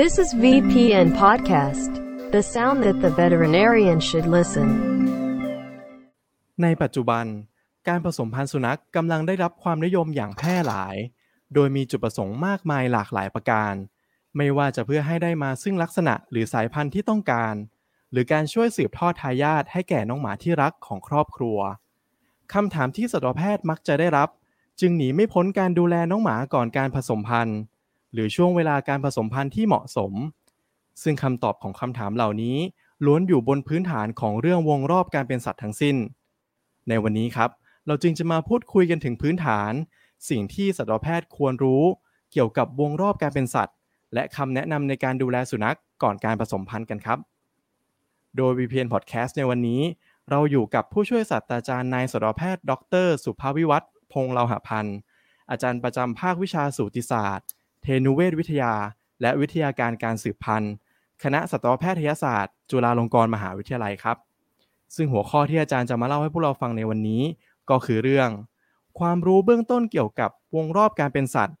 This is VPN Podcast, the sound that the veterinarian should listen. ในปัจจุบัน การผสมพันธุ์สุนัขกำลังได้รับความนิยมอย่างแพร่หลาย โดยมีจุดประสงค์มากมายหลากหลายประการ ไม่ว่าจะเพื่อให้ได้มาซึ่งลักษณะหรือสายพันธุ์ที่ต้องการ หรือการช่วยสืบทอดทายาทให้แก่น้องหมาที่รักของครอบครัวคำถามที่สัตวแพทย์มักจะได้รับ จึงหนีไม่พ้นการดูแลน้องหมาก่อนการผสมพันธุ์ หรือช่วงเวลาการผสมพันธุ์ที่เหมาะสม ซึ่งคำตอบของคำถามเหล่านี้ ล้วนอยู่บนพื้นฐานของเรื่องวงรอบการเป็นสัตว์ทั้งสิ้น ในวันนี้ครับ เราจึงจะมาพูดคุยกันถึงพื้นฐาน สิ่งที่สัตวแพทย์ควรรู้ เกี่ยวกับวงรอบการเป็นสัตว์ และคำแนะนำในการดูแลสุนัขก่อนการผสมพันธุ์กันครับ โดย VPN Podcast ในวันนี้ เราอยู่กับผู้ช่วยศาสตราจารย์นายสัตวแพทย์ ดร สุภาวิวัฒน์พงษ์เลาหะพันธ์อาจารย์ประจำภาควิชาสูติศาสตร์ เทนุเวชวิทยา และวิทยาการการสืบพันธุ์ คณะสัตวแพทยศาสตร์ จุฬาลงกรณ์มหาวิทยาลัยครับ ซึ่งหัวข้อที่อาจารย์จะมาเล่าให้พวกเราฟังในวันนี้ ก็คือเรื่อง ความรู้เบื้องต้นเกี่ยวกับวงรอบการเป็นสัตว์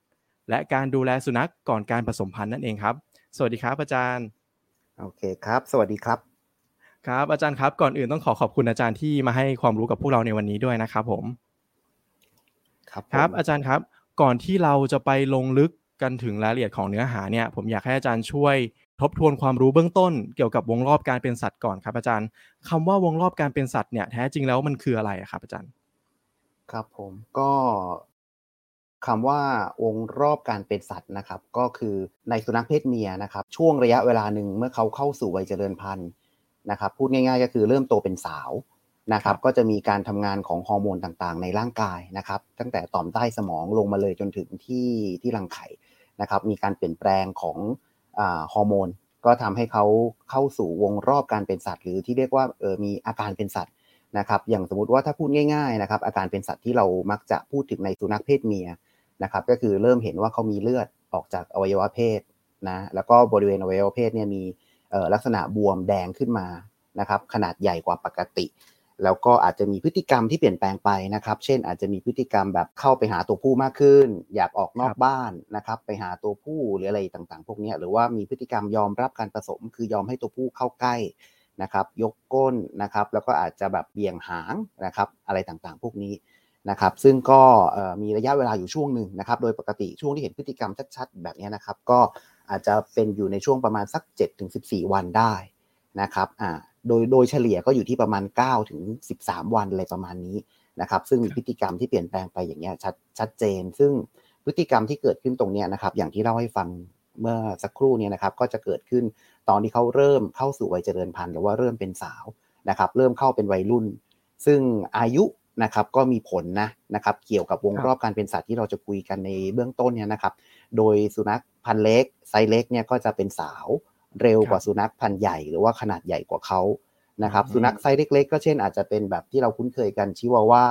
และการดูแลสุนัขก่อนการผสมพันธุ์นั่นเองครับ สวัสดีครับอาจารย์โอเคครับ สวัสดีครับครับอาจารย์ครับก่อนอื่นต้องขอขอบคุณอาจารย์ที่มาให้ความรู้กับพวกเราในวันนี้ด้วยนะครับผมครับครับผมอาจารย์ครับก่อนที่เราจะไปลงลึก กันถึงรายละเอียดของเนื้อหาเนี่ยผมอยากให้อาจารย์ช่วยทบทวนความรู้เบื้องต้นเกี่ยวกับวงรอบการเป็นสัตว์ก่อนครับอาจารย์คำว่าวงรอบการเป็นสัตว์เนี่ยแท้จริงแล้วมันคืออะไรครับอาจารย์ ครับผมก็คำว่าวงรอบการเป็นสัตว์นะครับ ก็คือในสุนัขเพศเมียนะครับ ช่วงระยะเวลาหนึ่งเมื่อเขาเข้าสู่วัยเจริญพันธุ์นะครับ พูดง่ายๆ ก็คือเริ่มโตเป็นสาวนะครับ ก็จะมีการทำงานของฮอร์โมนต่างๆ ในร่างกายนะครับ ตั้งแต่ต่อมใต้สมองลงมาเลยจนถึงที่ที่รังไข่ นะครับมีการเปลี่ยนแปลงของฮอร์โมน ก็ทำให้เขาเข้าสู่วงรอบการเป็นสัตว์ หรือที่เรียกว่าเออมีอาการเป็นสัตว์นะครับอย่างสมมติว่าถ้าพูดง่ายๆนะครับอาการเป็นสัตว์ที่เรามักจะพูดถึงในสุนัขเพศเมียนะครับก็คือเริ่มเห็นว่าเขามีเลือดออกจากอวัยวะเพศนะแล้วก็บริเวณอวัยวะเพศเนี่ยมีลักษณะบวมแดงขึ้นมานะครับขนาดใหญ่กว่าปกติ แล้วก็อาจจะมีพฤติกรรมที่เปลี่ยนแปลงไปนะครับ เช่นอาจจะมีพฤติกรรมแบบเข้าไปหาตัวผู้มากขึ้น อยากออกนอคกรับบ้านนะครับ ไปหาตัวผู้หรืออะไรต่างๆ พวกเนี้ยหรือว่ามีพฤติกรรมยอมรับการผสม คือยอมให้ตัวผู้เข้าใกล้นะครับ ยกก้นนะครับ แล้วก็อาจจะแบบเบี่ยงหางนะครับ อะไรต่างๆ พวกนี้นะครับ ซึ่งก็เอ่อมีระยะเวลาอยู่ช่วงหนึ่งนะครับ โดยปกติช่วงที่เห็นพฤติกรรมชัดๆ แบบนี้นะครับ ก็อาจจะเป็นอยู่ในช่วงประมาณสัก 7-14 วันได้ นะครับอ่าโดยโดยเฉลี่ยก็อยู่ที่ประมาณ9-13 วันอะไรประมาณนี้นะครับซึ่งมีพฤติกรรมที่เปลี่ยนแปลงไปอย่างเงี้ยชัดชัดเจน ซึ่งพฤติกรรมที่เกิดขึ้นตรงเนี้ยนะครับอย่างที่เล่าให้ฟังเมื่อสักครู่เนี่ยนะครับก็จะเกิดขึ้นตอนที่เขาเริ่มเข้าสู่วัยเจริญพันธุ์หรือว่าเริ่มเป็นสาวนะครับเริ่มเข้าเป็นวัยรุ่น ซึ่งอายุนะครับก็มีผลนะนะครับเกี่ยวกับวงครับรอบการเป็นสัตว์ที่เราจะคุยกันในเบื้องต้นเนี่ยนะครับ โดยสุนัขพันธุ์เล็กไซส์เล็กเนี่ยก็จะเป็นสาว เร็วกว่าสุนัขพันธุ์ใหญ่หรือว่าขนาดใหญ่กว่าเขานะครับอืมสุนัขไซส์เล็กๆ ก็เช่นอาจจะเป็นแบบที่เราคุ้นเคยกันชิวาวา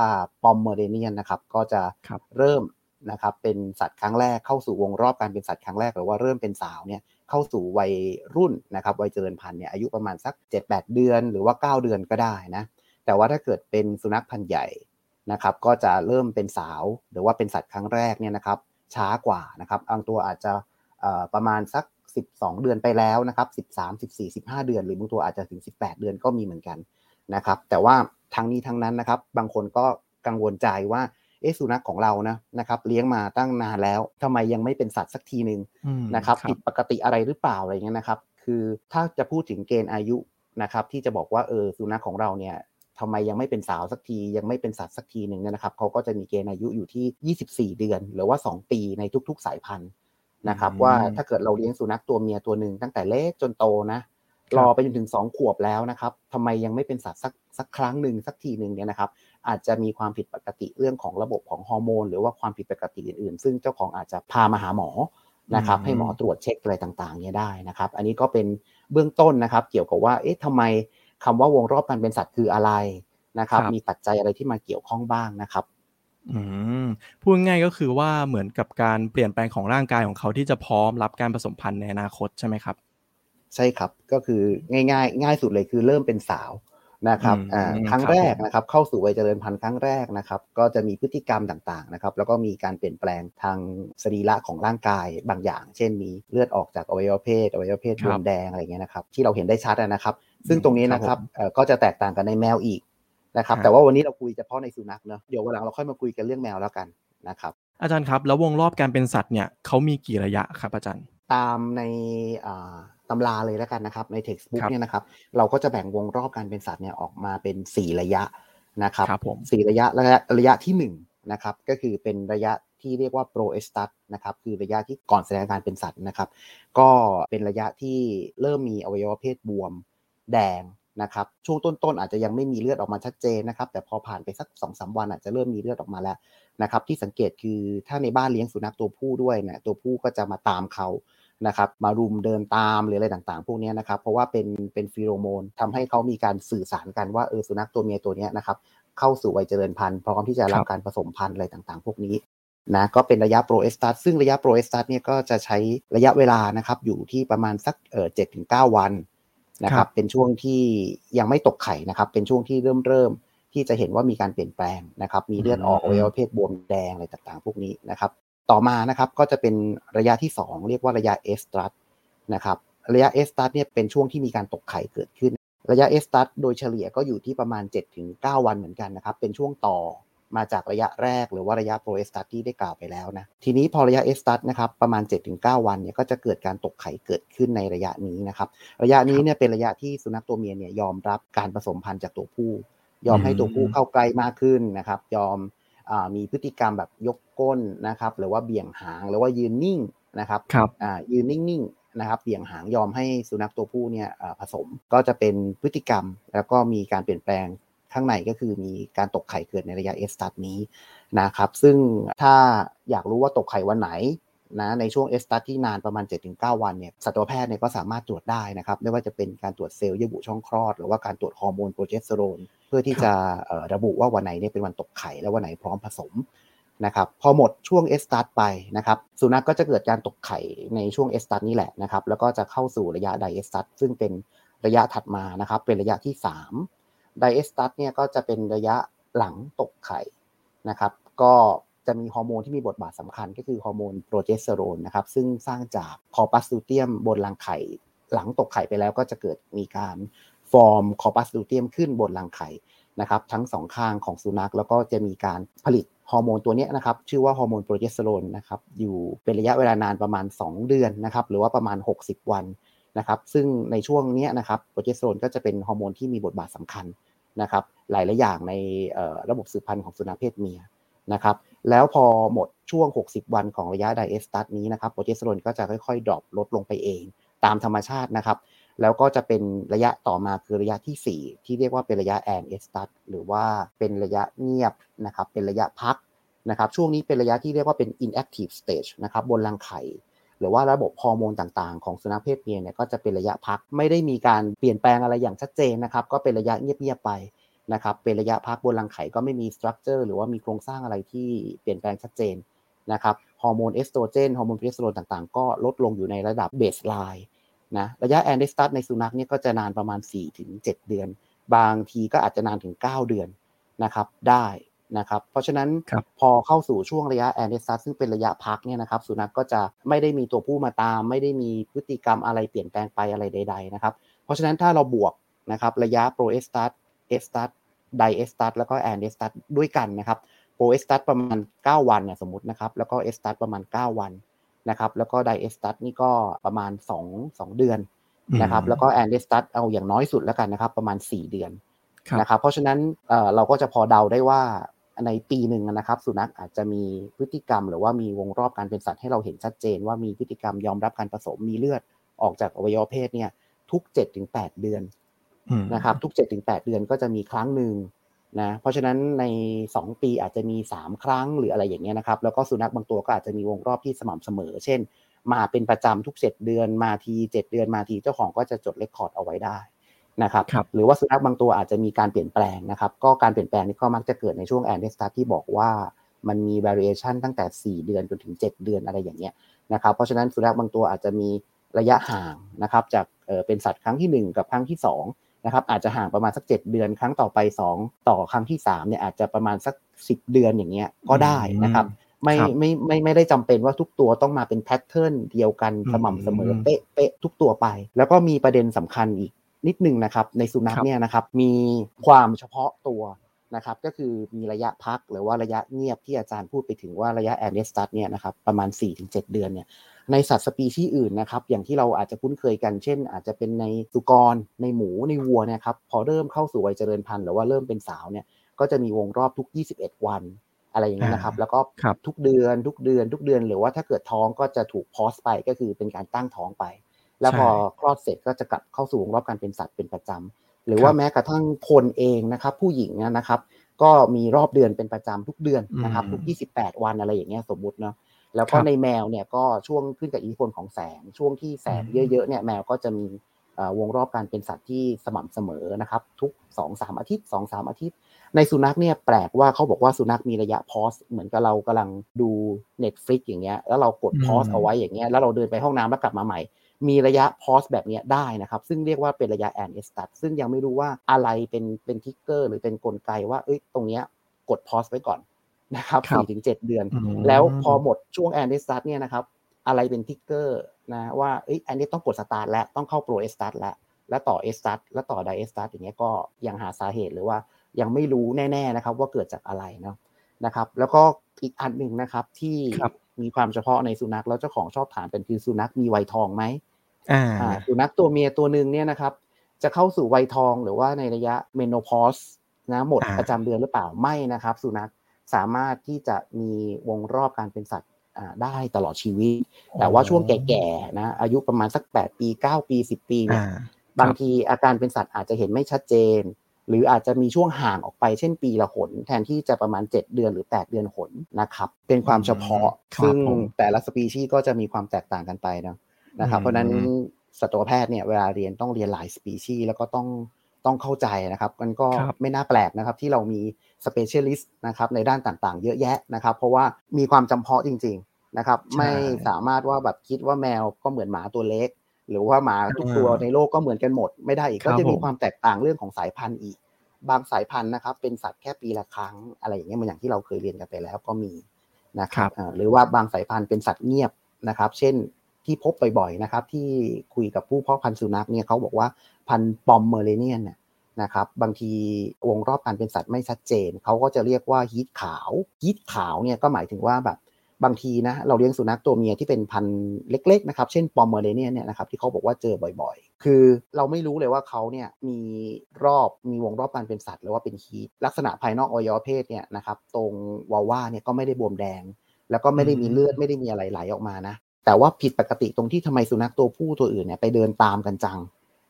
ปอมเมอเรเนียนนะครับก็จะครับเริ่มนะครับเป็นสัตว์ครั้งแรกเข้าสู่วงรอบการเป็นสัตว์ครั้งแรกหรือว่าเริ่มเป็นสาวเนี่ยเข้าสู่วัยรุ่นนะครับวัยเจริญพันธุ์เนี่ยอายุประมาณสัก 7-8 เดือนหรือว่า 9 เดือนก็ได้นะแต่ว่าถ้าเกิดเป็นสุนัขพันธุ์ใหญ่นะครับก็จะเริ่มเป็นสาวหรือว่าเป็นสัตว์ครั้งแรกเนี่ยนะครับช้ากว่านะครับบางตัวอาจจะเอ่อประมาณสัก 12 เดือนไปแล้วนะครับ13 14 15 เดือน หรือบางตัวอาจจะถึง 18 เดือนก็มีเหมือนกันนะครับ แต่ว่าทั้งนี้ทั้งนั้นนะครับ บางคนก็กังวลใจว่าเอะสุนัขของเรานะนะครับ เลี้ยงมาตั้งนานแล้วทำไมยังไม่เป็นสัตว์สักทีหนึ่งอืมนะครับครับ ผิดปกติอะไรหรือเปล่าอะไรเงี้ยนะครับ คือถ้าจะพูดถึงเกณฑ์อายุนะครับ ที่จะบอกว่าเออสุนัขของเราเนี่ยทำไมยังไม่เป็นสาวสักทียังไม่เป็นสัตว์สักทีหนึ่งเนี่ยนะครับเขาก็จะมีเกณฑ์อายุอยู่ที่ 24 เดือน หรือว่า 2 ปีในทุก ๆ สายพันธุ์ นะครับว่าถ้าเกิดเราเลี้ยงสุนัขตัวเมียตัวหนึ่งตั้งแต่เล็กจนโตนะรอไปจนถึง 2 ขวบแล้วนะครับทำไมยังไม่เป็นสัตว์สักสักครั้งหนึ่งสักทีหนึ่งเนี่ยนะครับ อาจจะมีความผิดปกติเรื่องของระบบของฮอร์โมน หรือว่าความผิดปกติอื่นๆ ซึ่งเจ้าของอาจจะพามาหาหมอนะครับอืมให้หมอตรวจเช็คอะไรต่างๆเนี่ยได้นะครับ อันนี้ก็เป็นเบื้องต้นนะครับ เกี่ยวกับว่าเอ๊ะทำไมคำว่าวงรอบการเป็นสัตว์คืออะไรนะครับ มีปัจจัยอะไรที่มาเกี่ยวข้องบ้างนะครับ อืมพูดง่ายๆก็คือว่าเหมือนกับการเปลี่ยนแปลงของร่างกายของเขาที่จะพร้อมรับการผสมพันธุ์ในอนาคตใช่ไหมครับ ใช่ครับก็คือง่ายๆง่ายสุดเลยคือเริ่มเป็นสาวนะครับอืมอ่าครั้งครับแรกผมนะครับเข้าสู่วัยเจริญพันธุ์ครั้งแรกนะครับ ก็จะมีพฤติกรรมต่างๆนะครับ แล้วก็มีการเปลี่ยนแปลงทางสรีระของร่างกายบางอย่าง เช่นมีเลือดออกจากอวัยวะเพศอวัยวะเพศบวมแดงอะไรเงี้ยนะครับที่เราเห็นได้ชัดอะนะครับ ซึ่งตรงนี้นะครับเอ่อก็จะแตกต่างกันในแมวอีก นะครับครับ แต่ว่าวันนี้เราคุยเฉพาะในสุนัขเนอะเดี๋ยววันหลังเราค่อยมาคุยกันเรื่องแมวแล้วกันนะครับอาจารย์ครับ แล้ววงรอบการเป็นสัตว์เนี่ยเขามีกี่ระยะครับอาจารย์ ตามในอ่าตำราเลยแล้วกันนะครับใน textbook ครับเนี่ยนะครับเราก็จะแบ่งวงรอบการเป็นสัตว์เนี่ยออกมาเป็น 4 ระยะนะครับครับผมสี่ระยะระยะระยะที่1นะครับก็คือเป็นระยะที่เรียกว่า pro e s t a t นะครับคือระยะที่ก่อนแสดงอาการเป็นสัตว์นะครับ ก็เป็นระยะที่เริ่มมีอวัยวะเพศบวม แดง นะครับช่วงต้นๆอาจจะยังไม่มีเลือดออกมาชัดเจนนะครับ แต่พอผ่านไปสัก2อสวันอาจจะเริ่มมีเลือดออกมาแล้วนะครับที่สังเกตคือถ้าในบ้านเลี้ยงสุนัขตัวผู้ด้วยเนี่ยตัวผู้ก็จะมาตามเขานะครับมารุมเดินตามหรืออะไรต่างๆ พวกเนี้ยนะครับ เพราะว่าเป็นเป็นฟีโรโมนทำให้เขามีการสื่อสารกันว่าเออสุนัขตัวเมียตัวเนี้ยนะครับเข้าสู่วัยเจริญพันธุ์พร้อมที่จะรับครับการผสมพันธุ์อะไรต่างๆ พวกนี้นะก็เป็นระยะ proestrus ซึ่งระยะ proestrus เนี่ยก็จะใช้ระยะเวลานะครับอยู่ที่ประมาณสักเอ่อเจ็ดถึงเก้าวัน นะคครัรับบเป็นช่วงที่ยังไม่ตกไข่นะครับ เป็นช่วงที่เริ่มเริ่มที่จะเห็นว่ามีการเปลี่ยนแปลงนะครับ มีเลือดออกอวัยวะเพศบวมแดงอะไรต่างๆ พวกนี้นะครับ ต่อมานะครับก็จะเป็นระยะที่ 2 เรียกว่าระยะ estrus นะครับ ระยะ estrus เนี่ยเป็นช่วงที่มีการตกไข่เกิดขึ้น ระยะเอสตัสโดยเฉลี่ยก็อยู่ที่ประมาณ 7-9 วันเหมือนกันนะครับ เป็นช่วงต่อ มาจากระยะแรกหรือว่าระยะโปรเอสตัสที่ได้กล่าวไปแล้วนะ ทีนี้พอระยะเอสตัสนะครับประมาณ 7-9 วันเนี่ยก็จะเกิดการตกไข่เกิดขึ้นในระยะนี้นะครับ ระยะนี้เนี่ยเป็นระยะที่สุนัขตัวเมียเนี่ยยอมรับการผสมพันธุ์จากตัวผู้ ยอมให้ตัวผู้เข้าใกล้มากขึ้นนะครับ ยอมอามีพฤติกรรมแบบยกก้นนะครับหรือว่าเบี่ยงหางหรือว่ายืนนิ่งนะครับครับอ่ายืนนิ่งๆนะครับเบี่ยงหางยอมให้สุนัขตัวผู้เนี่ยอ่าผสมก็จะเป็นพฤติกรรม แล้วก็มีการเปลี่ยนแปลง ข้างในก็คือมีการตกไข่เกิดในระยะ estrus นี้นะครับ ซึ่งถ้าอยากรู้ว่าตกไข่วันไหนนะในช่วง estrus ที่นานประมาณ 7-9 วันเนี่ยสัตวแพทย์เนี่ยก็สามารถตรวจได้นะครับ ไม่ว่าจะเป็นการตรวจเซลล์เยื่อบุช่องคลอด หรือว่าการตรวจฮอร์โมนโปรเจสเตอโรนเพื่อที่จะระบุว่าวันไหนเนี่ยเป็นวันตกไข่และวันไหนพร้อมผสมนะครับพอหมดช่วง estrus ไปนะครับสุนัขก็จะเกิดการตกไข่ในช่วง estrus นี่แหละนะครับแล้วก็จะเข้าสู่ระยะ diestrus ซึ่งเป็นระยะถัดมานะครับเป็นระยะที่ 3 diestrus เนี่ยก็จะเป็นระยะหลังตกไข่นะครับก็จะมีฮอร์โมนที่มีบทบาทสำคัญก็คือฮอร์โมนโปรเจสเตอโรนนะครับซึ่งสร้างจาก corpus luteum บนรังไข่ หลังตกไข่ไปแล้วก็จะเกิดมีการ form corpus luteum ขึ้นบนรังไข่นะครับทั้งสองข้างของสุนัขแล้วก็จะมีการผลิตฮอร์โมนตัวนี้นะครับชื่อว่าฮอร์โมนโปรเจสเตอโรนนะครับอยู่เป็นระยะเวลานานประมาณ 2 เดือนนะครับหรือว่าประมาณ 60 วัน นะครับซึ่งในช่วงนี้นะครับโปรเจสเตอโรนก็จะเป็นฮอร์โมนที่มีบทบาทสำคัญนะครับหลายหลาย ๆ อย่างในระบบสืบพันธุ์ของสุนัขเพศเมียนะครับแล้วพอหมดช่วง 60 วันของระยะ diestrus นี้นะครับโปรเจสเตอโรนก็จะค่อย ๆ drop ลดลงไปเอง ตามธรรมชาตินะครับ แล้วก็จะเป็นระยะต่อมาคือระยะที่ 4 ที่เรียกว่าเป็นระยะ anestrus หรือว่าเป็นระยะเงียบนะครับเป็นระยะพักนะครับช่วงนี้เป็นระยะที่เรียกว่าเป็น inactive stage นะครับบนรังไข่ หรือว่าระบบฮอร์โมนต่างๆ ของสุนัขเพศเมียเนี่ยก็จะเป็นระยะพักไม่ได้มีการเปลี่ยนแปลงอะไรอย่างชัดเจนนะครับก็เป็นระยะเงียบๆไปนะครับเป็นระยะพักบนรังไข่ก็ไม่มี structure หรือว่ามีโครงสร้างอะไรที่เปลี่ยนแปลงชัดเจนนะครับฮอร์โมนเอสโตรเจนฮอร์โมนโปรเจสเตอโรนต่างๆ ก็ลดลงอยู่ในระดับ baseline นะระยะ anestrus ในสุนัขเนี่ยก็จะนานประมาณ 4-7 เดือน บางทีก็อาจจะนานถึง 9 เดือนนะครับได้ นะครับ เพราะฉะนั้นครับพอเข้าสู่ช่วงระยะ anestrus ซึ่งเป็นระยะพักเนี่ยนะครับสุนัขก็จะไม่ได้มีตัวผู้มาตาม ไม่ได้มีพฤติกรรมอะไรเปลี่ยนแปลงไปอะไรใด ๆ นะครับ เพราะฉะนั้นถ้าเราบวกนะครับระยะ proestrus estrus diestrus แล้วก็ anestrus ด้วยกันนะครับ proestrus ประมาณ 9 วันเนี่ยสมมตินะครับแล้วก็ estrus ประมาณ 9 วันนะครับแล้วก็ diestrus นี่ก็ประมาณ 2 2 เดือนนะครับแล้วก็แอนเดสตัสเอาอย่างน้อยสุดแล้วกันนะครับประมาณ 4 เดือนครับนะครับเพราะฉะนั้นเอ่อเราก็จะพอเดาได้ว่า ในปีหนึ่งนะครับ สุนัขอาจจะมีพฤติกรรม หรือว่ามีวงรอบการเป็นสัตว์ให้เราเห็นชัดเจน ว่ามีพฤติกรรมยอมรับการผสมมีเลือดออกจากอวัยวะเพศเนี่ย ทุก7-8เดือนอืมนะครับ ทุก7-8เดือนก็จะมีครั้งหนึ่งนะเพราะฉะนั้นใน 2 ปีอาจจะมี 3 ครั้งหรืออะไรอย่างเงี้ยนะครับ แล้วก็สุนัขบางตัวก็อาจจะมีวงรอบที่สม่ำเสมอ เช่น มาเป็นประจำทุก 7 เดือนมาที 7 เดือนมาทีเจ้าของก็จะจด record เอาไว้ได้ นะครับครับหรือว่าสุนัขบางตัวอาจจะมีการเปลี่ยนแปลงนะครับก็การเปลี่ยนแปลงนี้ก็มักจะเกิดในช่วง anestrus ที่บอกว่ามันมี variation ตั้งแต่ 4 เดือนจนถึง 7 เดือนอะไรอย่างเงี้ยนะครับเพราะฉะนั้นสุนัขบางตัวอาจจะมีระยะห่างนะครับจากเอ่อเป็นสัตว์ครั้งทีหนึ่1 กับครั้งที่2นะครับอาจจะห่างประมาณสัก 7 เดือน ครั้งต่อไป 2 ต่อครั้งที่3เนี่ยอาจจะประมาณสัก 10 เดือนอย่างเงี้ยก็ได้นะครับไม่ไม่ไม่ไม่ได้จำเป็นว่าทุกตัวต้องมาเป็นแพทเทิร์นเดียวกันสม่ำเสมอเป๊ะเป๊ะทุกตัวไป แล้วก็มีประเด็นสำคัญอีก นิดนึงนะครับในสุนัขเนี่ยนะครับมีความเฉพาะตัวนะครับก็คือมีระยะพักหรือว่าระยะเงียบที่อาจารย์พูดไปถึงว่าระยะแอนเนสตัสเนี่ยนะครับประมาณ 4-7 เดือนเนี่ยในสัตว์สปีชีส์อื่นนะครับอย่างที่เราอาจจะคุ้นเคยกันเช่น อาจจะเป็นในสุกรในหมูในวัวเนี่ยครับพอเริ่มเข้าสู่วัยเจริญพันธุ์หรือว่าเริ่มเป็นสาวเนี่ยก็จะมีวงรอบทุก 21 วันอะไรอย่างเงี้ยนะครับ แล้วก็ทุกเดือนทุกเดือนทุกเดือน หรือว่าถ้าเกิดท้องก็จะถูกพอสไปก็คือเป็นการตั้งท้องไป แล้วพอคลอดเสร็จก็จะกลับเข้าสู่วงรอบการเป็นสัตว์เป็นประจำหรือว่าแม้กระทั่งคนเองนะครับ ผู้หญิงนะครับ ก็มีรอบเดือนเป็นประจำทุกเดือนนะครับทุก 28 วันอะไรอย่างเงี้ยสมมุติเนาะแล้วก็ในแมวเนี่ยก็ช่วงขึ้นกับอิทธิพลของแสง ช่วงที่แสงเยอะๆเนี่ยแมวก็จะมีวงรอบการเป็นสัตว์ที่สม่ำเสมอนะครับ ทุก 2 อาทิตย์ 3 อาทิตย์ ในสุนัขเนี่ยแปลกว่าเขาบอกว่าสุนัขมีระยะ pause เหมือนกับเรากำลังดู Netflix อย่างเงี้ยแล้วเรากด pause เอาไว้อย่างเงี้ยแล้วเราเดินไปห้องน้ำแล้วกลับมาใหม่ มีระยะ pause แบบนี้ได้นะครับ ซึ่งเรียกว่าเป็นระยะ anestrus ซึ่งยังไม่รู้ว่าอะไรเป็นเป็น trigger หรือเป็นกลไกว่าเอ้ยตรงเนี้ยกด pause ไว้ก่อนนะครับสี่ถึงเจ็ดเดือน แล้วพอหมดช่วง anestrus เนี่ยนะครับอะไรเป็น trigger นะว่าเอ้ยอันนี้ต้องกดสตาร์ทแล้วต้องเข้า proestrus แล้วแล้วต่อ estrus แล้วต่อ diestrus อย่างเงี้ยก็ยังหาสาเหตุหรือว่ายังไม่รู้แน่ๆนะครับว่าเกิดจากอะไรเนาะนะครับ แล้วก็อีกอันหนึ่งนะครับที่มีความเฉพาะในสุนัขแล้วเจ้าของชอบถามเป็นคือสุนัขมีวัยทองไหม อ่าสุนัขตัวเมียตัวหนึ่งเนี่ยนะครับ จะเข้าสู่วัยทองหรือว่าในระยะ menopause นะหมดประจำเดือนหรือเปล่าไม่นะครับ สุนัขสามารถที่จะมีวงรอบการเป็นสัตว์ได้ตลอดชีวิต แต่ว่าช่วงแก่ๆนะอายุประมาณสัก 8 ปี 9 ปี 10 ปีเนี่ยบางทีอาการเป็นสัตว์อาจจะเห็นไม่ชัดเจน หรืออาจจะมีช่วงห่างออกไปเช่นปีละหน แทนที่จะประมาณ 7 เดือนหรือ 8 เดือนหนนะครับ เป็นความเฉพาะ ซึ่งแต่ละสปีชีส์ก็จะมีความแตกต่างกันไปนะ นะครับ เพราะนั้นสัตวแพทย์เนี่ยเวลาเรียนต้องเรียนหลายสปีชีส์แล้วก็ต้องต้องเข้าใจนะครับมันก็ไม่น่าแปลกนะครับที่เรามี specialist นะครับในด้านต่างๆ เยอะแยะนะครับ เพราะว่ามีความจำเพาะจริง ๆนะครับ ไม่สามารถว่าแบบคิดว่าแมวก็เหมือนหมาตัวเล็ก หรือว่าหมาทุกตัวในโลกก็เหมือนกันหมดไม่ได้อีกก็จะมีความแตกต่างเรื่องของสายพันธุ์อีก บางสายพันธุ์นะครับ เป็นสัตว์แค่ปีละครั้งอะไรอย่างเงี้ยมันอย่างที่เราเคยเรียนกันไปแล้วก็มีนะครับหรือว่าบางสายพันธุ์เป็นสัตว์เงียบนะครับ เช่น ที่พบบ่อยๆนะครับ ที่คุยกับผู้เพาะพันธุ์สุนัขเนี่ยเขาบอกว่าพันธุ์ปอมเมอร์เรเนียนเนี่ยนะครับ บางทีวงรอบการเป็นสัตว์ไม่ชัดเจน เขาก็จะเรียกว่า heat ขาว heat ขาวเนี่ยก็หมายถึงว่าแบบบางทีนะเราเลี้ยงสุนัขตัวเมียที่เป็นพันธุ์เล็กๆนะครับ เช่นปอมเมอร์เรเนียนเนี่ยนะครับที่เขาบอกว่าเจอบ่อยๆ คือเราไม่รู้เลยว่าเขาเนี่ยมีรอบมีวงรอบการเป็นสัตว์หรือว่าเป็น heat ลักษณะภายนอกอวัยวะเพศเนี่ยนะครับตรงวาว่าเนี่ยก็ไม่ได้บวมแดง แล้วก็ไม่ได้มีเลือดไม่ได้มีอะไรไหลออกมานะ แต่ว่าผิดปกติตรงที่ทำไมสุนัขตัวผู้ตัวอื่นเนี่ยไปเดินตามกันจัง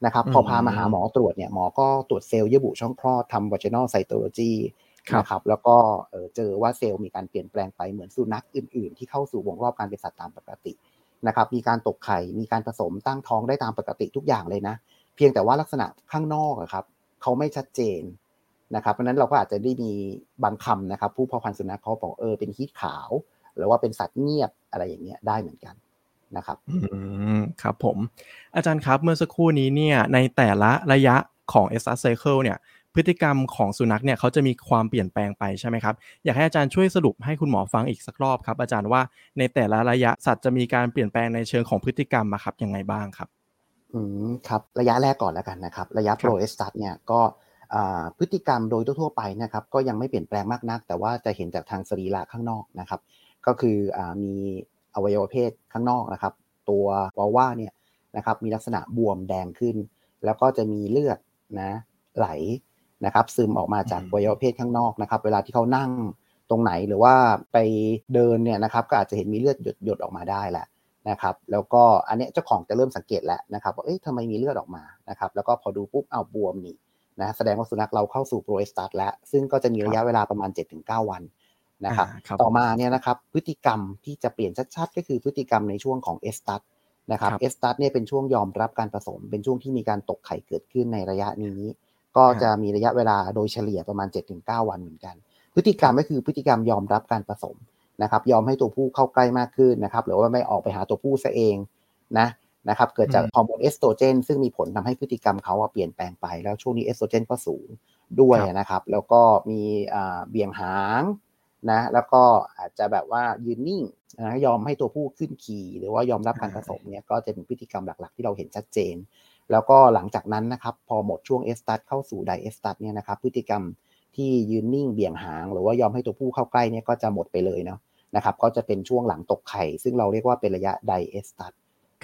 นะครับ พอพามาหาหมอตรวจเนี่ยหมอก็ตรวจเซลล์เยื่อบุช่องคลอดทำวัจนอลไซโตโลจีนะครับแล้วก็เจอว่าเซลล์มีการเปลี่ยนแปลงไปเหมือนสุนัขอื่น ๆ ที่เข้าสู่วงรอบการเป็นสัตว์ตามปกตินะครับ มีการตกไข่มีการผสมตั้งท้องได้ตามปกติทุกอย่างเลยนะ เพียงแต่ว่าลักษณะข้างนอกครับเขาไม่ชัดเจนนะครับเพราะนั้นเราก็อาจจะได้มีบางคำนะครับ ผู้เพาะพันธุ์สุนัขเขาบอกเออเป็นฮีทขาว หรือว่าเป็นสัตว์เงียบ อะไรอย่างเงี้ยได้เหมือนกันนะครับอืมครับผม อาจารย์ครับเมื่อสักครู่นี้เนี่ยในแต่ละระยะของ s อ cycle เนี่ยพฤติกรรมของสุนัขเนี่ยเขาจะมีความเปลี่ยนแปลงไปใช่ไหมครับ อยากให้อาจารย์ช่วยสรุปให้คุณหมอฟังอีกสักรอบครับ อาจารย์ว่าในแต่ละระยะสัตว์จะมีการเปลี่ยนแปลงในเชิงของพฤติกรรมมาครับยังไงบ้างครับอืมครับระยะแรกก่อนแล้วกันนะครับ ระยะโปรเอสตัสเนี่ยก็พฤติกรรมโดยทั่วไปนะครับก็ยังไม่เปลี่ยนแปลงมากนัก แต่ว่าจะเห็นจากทางสรีระข้างนอกนะครับ ก็คืออมีอวัยวะเพศข้างนอกนะครับ ตัววาว่าเนี่ยนะครับมีลักษณะบวมแดงขึ้น แล้วก็จะมีเลือดนะไหลนะครับ ซึมออกมาจากวัยวะเพศข้างนอกนะครับ เวลาที่เขานั่งตรงไหนหรือว่าไปเดินเนี่ยนะครับ ก็อาจจะเห็นมีเลือดหยดหยดออกมาได้แหละนะครับ แล้วก็อันนี้เจ้าของจะเริ่มสังเกตแล้วนะครับว่าเอ๊ะทำไมมีเลือดออกมานะครับ แล้วก็พอดูปุ๊บเอาบวมนี่นะแสดงว่าสุนัขเราเข้าสู่ proestrus แล้ว ซึ่งก็จะมีระยะเวลาประมาณ 7-9 วัน นะครับต่อมาเนี่ยนะครับพฤติกรรมที่จะเปลี่ยนชัดๆ ก็คือพฤติกรรมในช่วงของ estrus นะครับ estrus เนี่ยเป็นช่วงยอมรับการผสม เป็นช่วงที่มีการตกไข่เกิดขึ้นในระยะนี้ ก็จะมีระยะเวลาโดยเฉลี่ยประมาณ 7-9 วันเหมือนกัน พฤติกรรมก็คือพฤติกรรมยอมรับการผสมนะครับยอมให้ตัวผู้เข้าใกล้มากขึ้นนะครับหรือว่าไม่ออกไปหาตัวผู้ซะเองนะนะครับเกิดจากฮอร์โมนเอสโตรเจนซึ่งมีผลทำให้พฤติกรรมเขาเปลี่ยนแปลงไปแล้วช่วงนี้เอสโตรเจนก็สูงด้วยนะครับ แล้วก็มีเบี่ยงหาง นะแล้วก็อาจจะแบบว่ายืนนิ่งนะยอมให้ตัวผู้ขึ้นขี่หรือว่ายอมรับการผสมเนี่ยก็จะเป็นพฤติกรรมหลักๆ ที่เราเห็นชัดเจน แล้วก็หลังจากนั้นนะครับพอหมดช่วง estrus เข้าสู่ diestrus เนี่ยนะครับพฤติกรรมที่ยืนนิ่งเบี่ยงหาง หรือว่ายอมให้ตัวผู้เข้าใกล้เนี่ยก็จะหมดไปเลยเนาะนะครับก็จะเป็นช่วงหลังตกไข่ ซึ่งเราเรียกว่าเป็นระยะ diestrus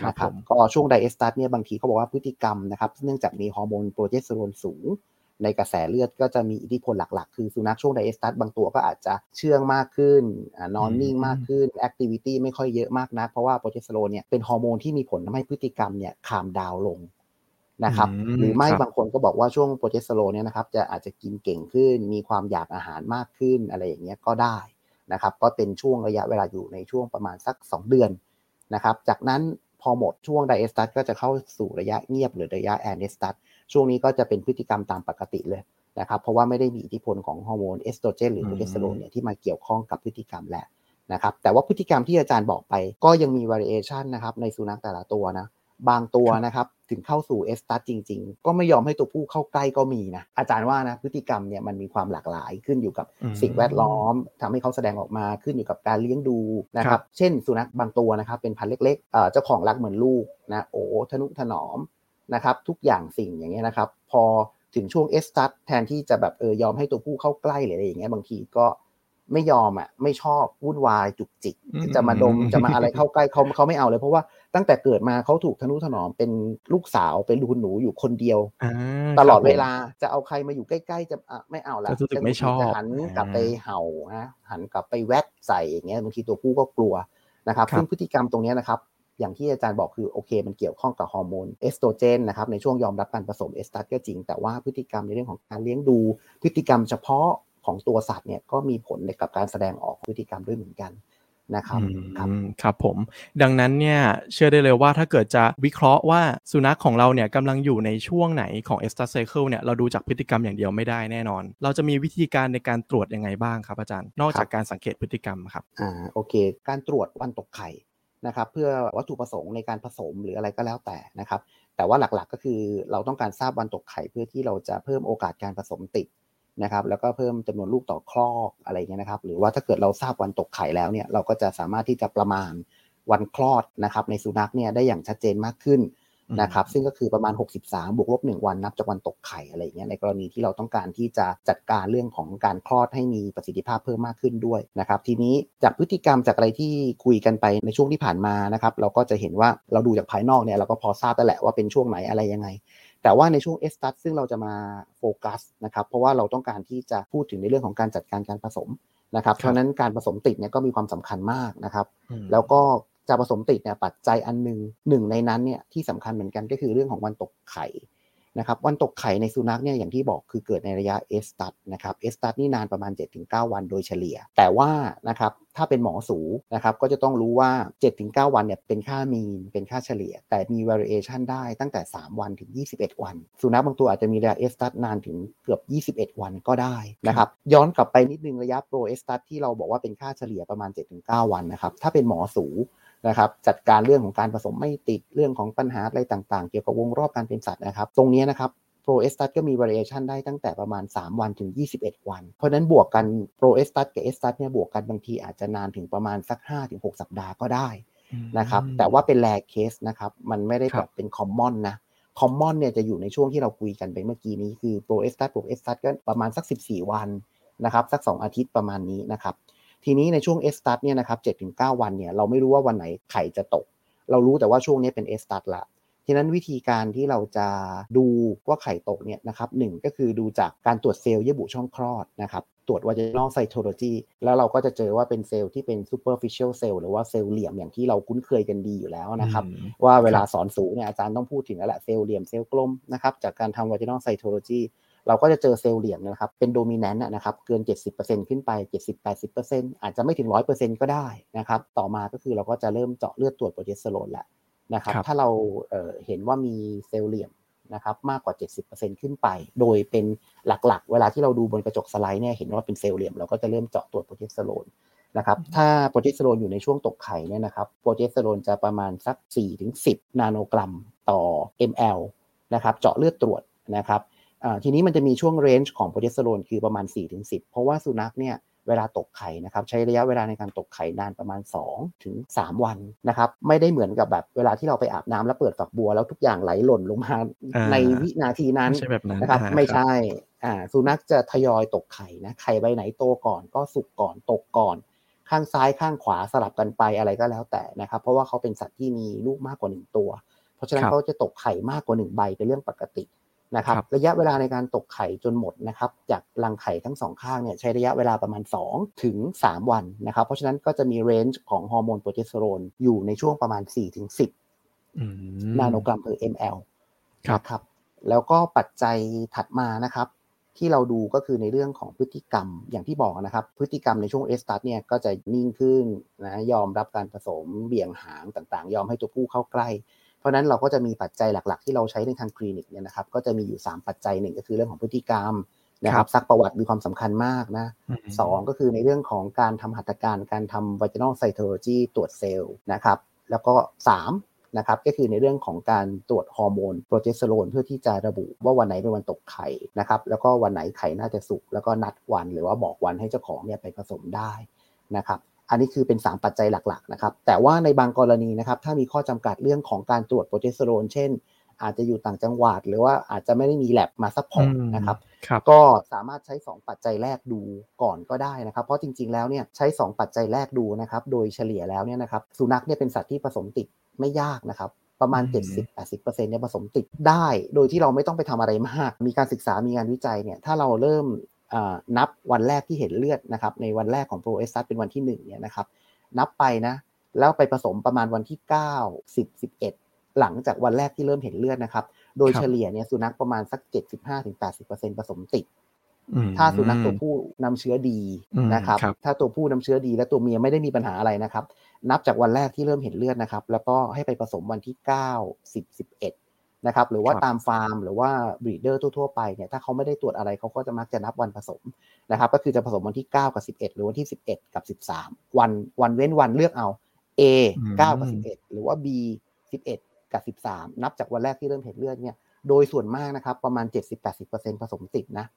นะครับก็ช่วง diestrus เนี่ยบางทีเขาบอกว่าพฤติกรรมนะครับเนื่องจากมีฮอร์โมนโปรเจสเตอโรนสูง ในกระแสเลือดก็จะมีอิทธิพลหลักๆ คือสุนัขช่วง diestrus บางตัวก็อาจจะเชื่องมากขึ้นนอนนิ่งมากขึ้น activity ไม่ค่อยเยอะมากนัก เพราะว่าโปรเจสเตอโรนเนี่ยเป็นฮอร์โมนที่มีผลทำให้พฤติกรรมเนี่ย calm down ลงนะครับหรือไม่บางคนก็บอกว่าช่วงโปรเจสเตอโรนเนี่ยนะครับจะอาจจะกินเก่งขึ้น มีความอยากอาหารมากขึ้นอะไรอย่างเงี้ยก็ได้นะครับก็เป็นช่วงระยะเวลาอยู่ในช่วงประมาณสัก 2 เดือนนะครับจากนั้นพอหมดช่วง diestrus ก็จะเข้าสู่ระยะเงียบหรือระยะ anestrus ช่วงนี้ก็จะเป็นพฤติกรรมตามปกติเลยนะครับเพราะว่าไม่ได้มีอิทธิพลของฮอร์โมนเอสโตรเจนหรือโปรเจสเตอโรนเนี่ยที่มาเกี่ยวข้องกับพฤติกรรมแหละนะครับแต่ว่าพฤติกรรมที่อาจารย์บอกไป ก็ยังมี variation นะครับในสุนัขแต่ละตัวนะบางตัวนะครับถึงเข้าสู่เอสตัสจริง ๆ ก็ไม่ยอมให้ตัวผู้เข้าใกล้ก็มีนะอาจารย์ว่านะพฤติกรรมเนี่ยมันมีความหลากหลายขึ้นอยู่กับสิ่งแวดล้อมทำให้เขาแสดงออกมาขึ้นอยู่กับการเลี้ยงดูนะครับเช่นสุนัขบางตัวนะครับเป็นพันธุ์เล็กๆเจ้าของรักเหมือนลูกนะโอ้ทนุถนอม นะครับ ทุกอย่างสิ่งอย่างเงี้ยนะครับ พอถึงช่วงเอสตัสแทนที่จะแบบเออยอมให้ตัวผู้เข้าใกล้หรืออะไรอย่างเงี้ยบางทีก็ไม่ยอมอะไม่ชอบวุ่นวายจุกจิก จะมาดมจะมาอะไรเข้าใกล้เขาเขาไม่เอาเลย เพราะว่าตั้งแต่เกิดมาเขาถูกทนุถนอมเป็นลูกสาวเป็นลูกหนูอยู่คนเดียวตลอดเวลาจะเอาใครมาอยู่ใกล้ ๆ จะไม่เอาละจะไม่ชอบหันกลับไปเห่านะหันกลับไปแวดใส่อย่างเงี้ยบางทีตัวผู้ก็กลัวนะครับซึ่งพฤติกรรมตรงนี้นะครับ อย่างที่อาจารย์บอกคือโอเค มันเกี่ยวข้องกับฮอร์โมนเอสโตรเจนนะครับในช่วงยอมรับการผสมเอสตัสก็จริง แต่ว่าพฤติกรรมในเรื่องของการเลี้ยงดู พฤติกรรมเฉพาะของตัวสัตว์เนี่ยก็มีผลในกับการแสดงออกพฤติกรรมด้วยเหมือนกันนะครับครับครับผมดังนั้นเนี่ยเชื่อได้เลยว่าถ้าเกิดจะวิเคราะห์ว่าสุนัขของเราเนี่ยกำลังอยู่ในช่วงไหนของเอสตัสไซเคิลเนี่ยเราดูจากพฤติกรรมอย่างเดียวไม่ได้แน่นอน เราจะมีวิธีการในการตรวจยังไงบ้างครับอาจารย์ นอกจากการสังเกตพฤติกรรมครับอ่าโอเค การตรวจวันตกไข่ นะครับเพื่อวัตถุประสงค์ในการผสมหรืออะไรก็แล้วแต่นะครับ แต่ว่าหลักๆก็คือเราต้องการทราบวันตกไข่เพื่อที่เราจะเพิ่มโอกาสการผสมติดนะครับ แล้วก็เพิ่มจำนวนลูกต่อคลอกอะไรเงี้ยนะครับ หรือว่าถ้าเกิดเราทราบวันตกไข่แล้วเนี่ยเราก็จะสามารถที่จะประมาณวันคลอดนะครับในสุนัขเนี่ยได้อย่างชัดเจนมากขึ้น นะครับซึ่งก็คือประมาณ 63 บวกลบ1วันนับจากวันตกไข่อะไรเงี้ยในกรณีที่เราต้องการที่จะจัดการเรื่องของการคลอดให้มีประสิทธิภาพเพิ่มมากขึ้นด้วยนะครับทีนี้จากพฤติกรรมจากอะไรที่คุยกันไปในช่วงที่ผ่านมานะครับเราก็จะเห็นว่าเราดูจากภายนอกเนี่ยเราก็พอทราบแล้วแหละว่าเป็นช่วงไหนอะไรยังไงแต่ว่าในช่วงเอสตัสซึ่งเราจะมาโฟกัสนะครับเพราะว่าเราต้องการที่จะพูดถึงในเรื่องของการจัดการการผสมนะครับเพราะนั้นการผสมติดเนี่ยก็มีความสำคัญมากนะครับ แล้วก็ จะผสมติดเนี่ยปัจจัยอันหนึ่งหนึ่งในนั้นเนี่ยที่สำคัญเหมือนกันก็คือเรื่องของวันตกไข่นะครับวันตกไข่ในสุนัขเนี่ยอย่างที่บอกคือเกิดในระยะเอสตัดนะครับเอสตัดนี่นานประมาณ 7-9 วันโดยเฉลี่ย แต่ว่านะครับถ้าเป็นหมอสูนะครับก็จะต้องรู้ว่า 7-9 วันเนี่ยเป็นค่ามีนเป็นค่าเฉลี่ย แต่มี variation ได้ตั้งแต่ 3 วันถึง 21 วัน สุนัขบางตัวอาจจะมีระยะเอสตัดนานถึงเกือบ 21 วันก็ได้นะครับย้อนกลับไปนิดนึงระยะโปรเอสตัดที่เราบอกว่าเป็นค่าเฉลี่ยประมาณ 7-9 วันนะครับถ้าเป็นหมอสู นะครับจัดการเรื่องของการผสมไม่ติดเรื่องของปัญหาอะไรต่างๆ เกี่ยวกับวงรอบการเป็นสัตว์นะครับ ตรงนี้นะครับproestrus ก็มี variation ได้ตั้งแต่ประมาณ 3 วันถึง 21 วัน เพราะนั้นบวกกัน proestrus กับ estrus เนี่ยบวกกันบางทีอาจจะนานถึงประมาณสัก 5-6 สัปดาห์ก็ได้นะครับแต่ว่าเป็น rare case นะครับมันไม่ได้แบบเป็น common นะ common เนี่ยจะอยู่ในช่วงที่เราคุยกันไปเมื่อกี้นี้คือ proestrus บวก estrus ก็ประมาณสัก 14 วันนะครับสัก 2 อาทิตย์ประมาณนี้นะครับ ทีนี้ในช่วง estrus เนี่ยนะครับเจ็ดถึงเก้าวันเนี่ยเราไม่รู้ว่าวันไหนไข่จะตก เรารู้แต่ว่าช่วงนี้เป็น estrus ละทีนั้นวิธีการที่เราจะดูว่าไข่ตกเนี่ยนะครับหนึ่งก็คือดูจากการตรวจเซลล์เยื่อบุช่องคลอดนะครับตรวจ vaginal cytology แล้วเราก็จะเจอว่าเป็นเซลล์ที่เป็น superficial cell หรือว่าเซลล์เหลี่ยมอย่างที่เราคุ้นเคยกันดีอยู่แล้วนะครับ ว่าเวลาสอนสูติเนี่ยอาจารย์ต้องพูดถึงแล้วแหละเซลล์เหลี่ยมเซลล์กลมนะครับจากการทำ vaginal cytology เราก็จะเจอเซลล์เหลี่ยมนะครับ เป็น dominant นะครับ เกิน 70%ขึ้นไป 70-80%อาจจะไม่ถึง 100%ก็ได้นะครับ ต่อมาก็คือเราก็จะเริ่มเจาะเลือดตรวจโปรเจสเตอโรนแล้วนะครับ ถ้าเราเห็นว่ามีเซลล์เหลี่ยมนะครับมากกว่า 70%ขึ้นไป โดยเป็นหลักๆ เวลาที่เราดูบนกระจกสไลด์เนี่ยเห็นว่าเป็นเซลล์เหลี่ยมเราก็จะเริ่มเจาะตรวจโปรเจสเตอโรนนะครับถ้าโปรเจสเตอโรนอยู่ในช่วงตกไข่เนี่ยนะครับโปรเจสเตอโรนจะประมาณสัก 4-10 นาโนกรัมต่อ ml นะครับ เจาะเลือดตรวจนะครับ ทีนี้มันจะมีช่วงเรนจ์ของโปรเจสเตอโรนคือประมาณ 4-10 เพราะว่าสุนัขเนี่ยเวลาตกไข่นะครับใช้ระยะเวลาในการตกไข่นานประมาณ 2 ถึง 3 วันนะครับไม่ได้เหมือนกับแบบเวลาที่เราไปอาบน้ำแล้วเปิดฝักบัวแล้วทุกอย่างไหลหล่นลงมาในวินาทีนั้นนะครับไม่ใช่อ่าสุนัขจะทยอยตกไข่นะไข่ใบไหนโตก่อน ก็สุกก่อนตกก่อน ข้างซ้ายข้างขวาสลับกันไปอะไรก็แล้วแต่นะครับ เพราะว่าเขาเป็นสัตว์ที่มีลูกมากกว่าหนึ่งตัว เพราะฉะนั้นเขาจะตกไข่มากกว่าหนึ่งใบเป็นเรื่องปกติ นะครับ ระยะเวลาในการตกไข่จนหมดนะครับ จากรังไข่ทั้งสองข้างเนี่ยใช้ระยะเวลาประมาณ 2 ถึง 3 วันนะครับ เพราะฉะนั้นก็จะมี range ของฮอร์โมนโปรเจสเตอโรนอยู่ในช่วงประมาณ 4 ถึง 10 นาโนกรัม per ml ครับแล้วก็ปัจจัยถัดมานะครับที่เราดูก็คือในเรื่องของพฤติกรรมอย่างที่บอกนะครับ พฤติกรรมในช่วง estrus เนี่ยก็จะนิ่งขึ้นนะยอมรับการผสมเบี่ยงหางต่างๆ ยอมให้ตัวผู้เข้าใกล้ เพราะนั้นเราก็จะมีปัจจัยหลัก ๆ ที่เราใช้ในทางคลินิกเนี่ยนะครับก็จะมีอยู่ 3 ปัจจัยหนึ่งก็คือเรื่องของพฤติกรรมนะครับซักประวัติมีความสำคัญมากนะสองก็คือในเรื่องของการทำหัตถการการทำ vaginal cytology ตรวจเซลล์นะครับแล้วก็ 3 นะครับก็คือในเรื่องของการตรวจฮอร์โมนโปรเจสเตอโรนเพื่อที่จะระบุว่าวันไหนเป็นวันตกไข่นะครับแล้วก็วันไหนไข่น่าจะสุกแล้วก็นัดวันหรือว่าบอกวันให้เจ้าของเนี่ยไปผสมได้นะครับอั นนี้คือเป็น 3 ปัจจัยหลักๆนะครับแต่ว่าในบางกรณีนะครับถ้ามีข้อจำกัดเรื่องของการตรวจโปรเจสเตอโรนเช่น อาจจะอยู่ต่างจังหวัด หรือว่าอาจจะไม่ได้มีแลบมา support นะครับเราก็สามารถใช้ 2 ปัจจัยแรกดูก่อนก็ได้นะครับ เพราะจริงๆ แล้วเนี่ยใช้ 2 ปัจจัยแรกดูนะครับโดยเฉลี่ยแล้วเนี่ยนะครับสุนัขเนี่ยเป็นสัตว์ที่ผสมติดไม่ยากนะครับประมาณ 70-80%เนี่ยผสมติดได้ โดยที่เราไม่ต้องไปทำอะไรมาก มีการศึกษา มีงานวิจัยเนี่ย ถ้าเราเริ่ม นับวันแรกที่เห็นเลือดนะครับในวันแรกของ proestrus เป็นวันที่1เนี่ยนะครับนับไปนะแล้วไปผสมประมาณวันที่ 9 10 11 หลังจากวันแรกที่เริ่มเห็นเลือดนะครับ โดยเฉลี่ยเนี่ยสุนัขประมาณสัก 75-80%ผสมติด ถ้าสุนัขตัวผู้นำเชื้อดีนะครับถ้าตัวผู้นำเชื้อดีและตัวเมียไม่ได้มีปัญหาอะไรนะครับ นับจากวันแรกที่เริ่มเห็นเลือดนะครับ แล้วก็ให้ไปผสมวันที่ 9 10 11 นะครับหรือว่าตามฟาร์ม หรือว่าbreeder ทั่วๆไปเนี่ยถ้าเขาไม่ได้ตรวจอะไรเขาก็จะมักจะนับวันผสมนะครับก็คือจะผสมวันที่ 9 กับ 11 หรือวันที่ 11 กับ 13 วันวันเว้นวันเลือกเอา A 9 กับ 11 หรือว่า B 11 กับ 13 นับจากวันแรกที่เริ่มเห็นเลือดเนี่ยโดยส่วนมากนะครับประมาณ 70-80%ผสมติดนะ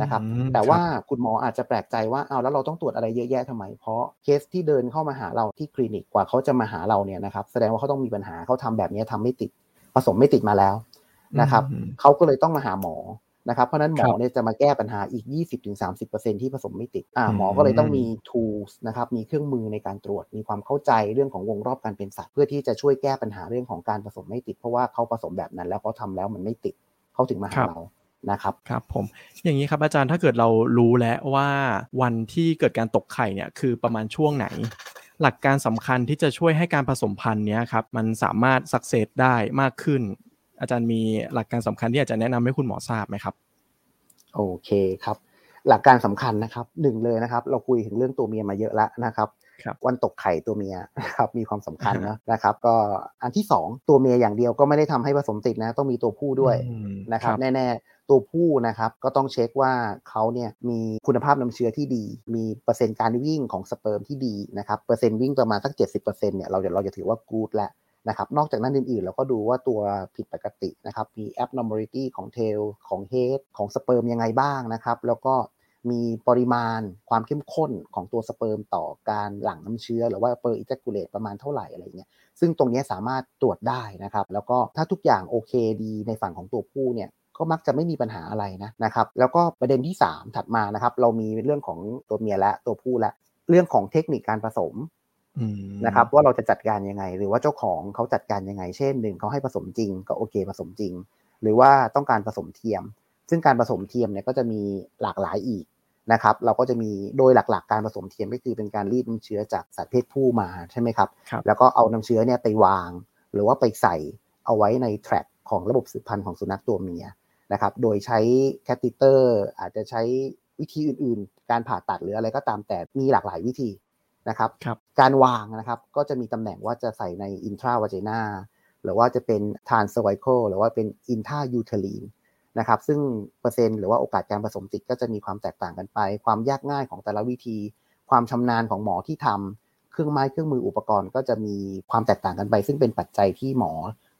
นะครับแต่ว่าคุณหมออาจจะแปลกใจว่าเอ้าแล้วเราต้องตรวจอะไรเยอะแยะทำไม เพราะเคสที่เดินเข้ามาหาเราที่คลินิกกว่าเขาจะมาหาเราเนี่ยนะครับแสดงว่าเขาต้องมีปัญหาเขาทำแบบนี้ทำไม่ติด ผสมไม่ติดมาแล้วนะครับเขาก็เลยต้องมาหาหมอนะครับ เพราะนั้นหมอเนี่ยจะมาแก้ปัญหาอีก 20-30%ที่ผสมไม่ติดอ่าหมอก็เลยต้องมี tools นะครับ มีเครื่องมือในการตรวจ มีความเข้าใจเรื่องของวงรอบการเป็นสัตว์ เพื่อที่จะช่วยแก้ปัญหาเรื่องของการผสมไม่ติด เพราะว่าเขาผสมแบบนั้นแล้วเขาทาแล้วมันไม่ติดเขาถึงมาหาเรานะครับครับผมอย่างนี้ครับอาจารย์ถ้าเกิดเรารู้แล้วว่าวันที่เกิดการตกไข่เนี่ยคือประมาณช่วงไหน หลักการสำคัญที่จะช่วยให้การผสมพันธุ์นี้ครับมันสามารถสักเซสได้มากขึ้น อาจารย์มีหลักการสำคัญที่อยากจะแนะนำให้คุณหมอทราบไหมครับ โอเคครับ หลักการสำคัญนะครับหนึ่งเลยนะครับ เราคุยถึงเรื่องตัวเมียมาเยอะแล้วนะครับ วันตกไข่ตัวเมียนะครับมีความสำคัญนะนะครับ ก็อันที่ 2 ตัวเมียอย่างเดียวก็ไม่ได้ทำให้ผสมติดนะ ต้องมีตัวผู้ด้วยนะครับ แน่ ๆตัวผู้นะครับก็ต้องเช็คว่าเขาเนี่ยมีคุณภาพน้ำเชื้อที่ดี มีเปอร์เซ็นต์การวิ่งของสเปิร์มที่ดีนะครับเปอร์เซ็นต์วิ่งประมาณสัก 70%เนี่ยเราจะเราจะถือว่ากูดแล้วนะครับนอกจากนั้นอื่นๆ เราก็ดูว่าตัวผิดปกตินะครับมี abnormality ของ tail ของ head ของสเปิร์มยังไงบ้างนะครับแล้วก็ มีปริมาณความเข้มข้นของตัวสเปิร์มต่อการหลั่งน้ำเชื้อ หรือว่า per ejaculate ประมาณเท่าไหร่อะไรเงี้ยซึ่งตรงนี้สามารถตรวจได้นะครับ แล้วก็ถ้าทุกอย่างโอเคดีในฝั่งของตัวผู้เนี่ยก็มักจะไม่มีปัญหาอะไรนะนะครับ แล้วก็ประเด็นที่ 3 ถัดมานะครับ เรามีเรื่องของตัวเมียและตัวผู้และเรื่องของเทคนิคการผสมนะครับว่าเราจะจัดการยังไง หรือว่าเจ้าของเขาจัดการยังไง เช่นหนึ่งเขาให้ผสมจริงก็โอเคผสมจริง หรือว่าต้องการผสมเทียม ซึ่งการผสมเทียมเนี่ยก็จะมีหลากหลายอีกนะครับ เราก็จะมีโดยหลักๆ การผสมเทียมก็คือเป็นการรีดน้ำเชื้อจากสัตว์เพศผู้มาใช่ไหมครับรบแล้วก็เอาน้ำเชื้อเนี่ยไปวาง หรือว่าไปใส่เอาไว้ใน tract ของระบบสืบพันธุ์ของสุนัขตัวเมียนะครับ โดยใช้ catheter อาจจะใช้วิธีอื่นๆ การผ่าตัดหรืออะไรก็ตามแต่มีหลากหลายวิธีนะครับรบการวางนะครับก็จะมีตำแหน่งว่าจะใส่ใน intravagina หรือว่าจะเป็น transcervical หรือว่าเป็น intrauterine นะครับ ซึ่งเปอร์เซ็นต์หรือว่าโอกาสการผสมติดก็จะมีความแตกต่างกันไป ความยากง่ายของแต่ละวิธี ความชำนาญของหมอที่ทำเครื่องไม้เครื่องมืออุปกรณ์ก็จะมีความแตกต่างกันไป ซึ่งเป็นปัจจัยที่หมอ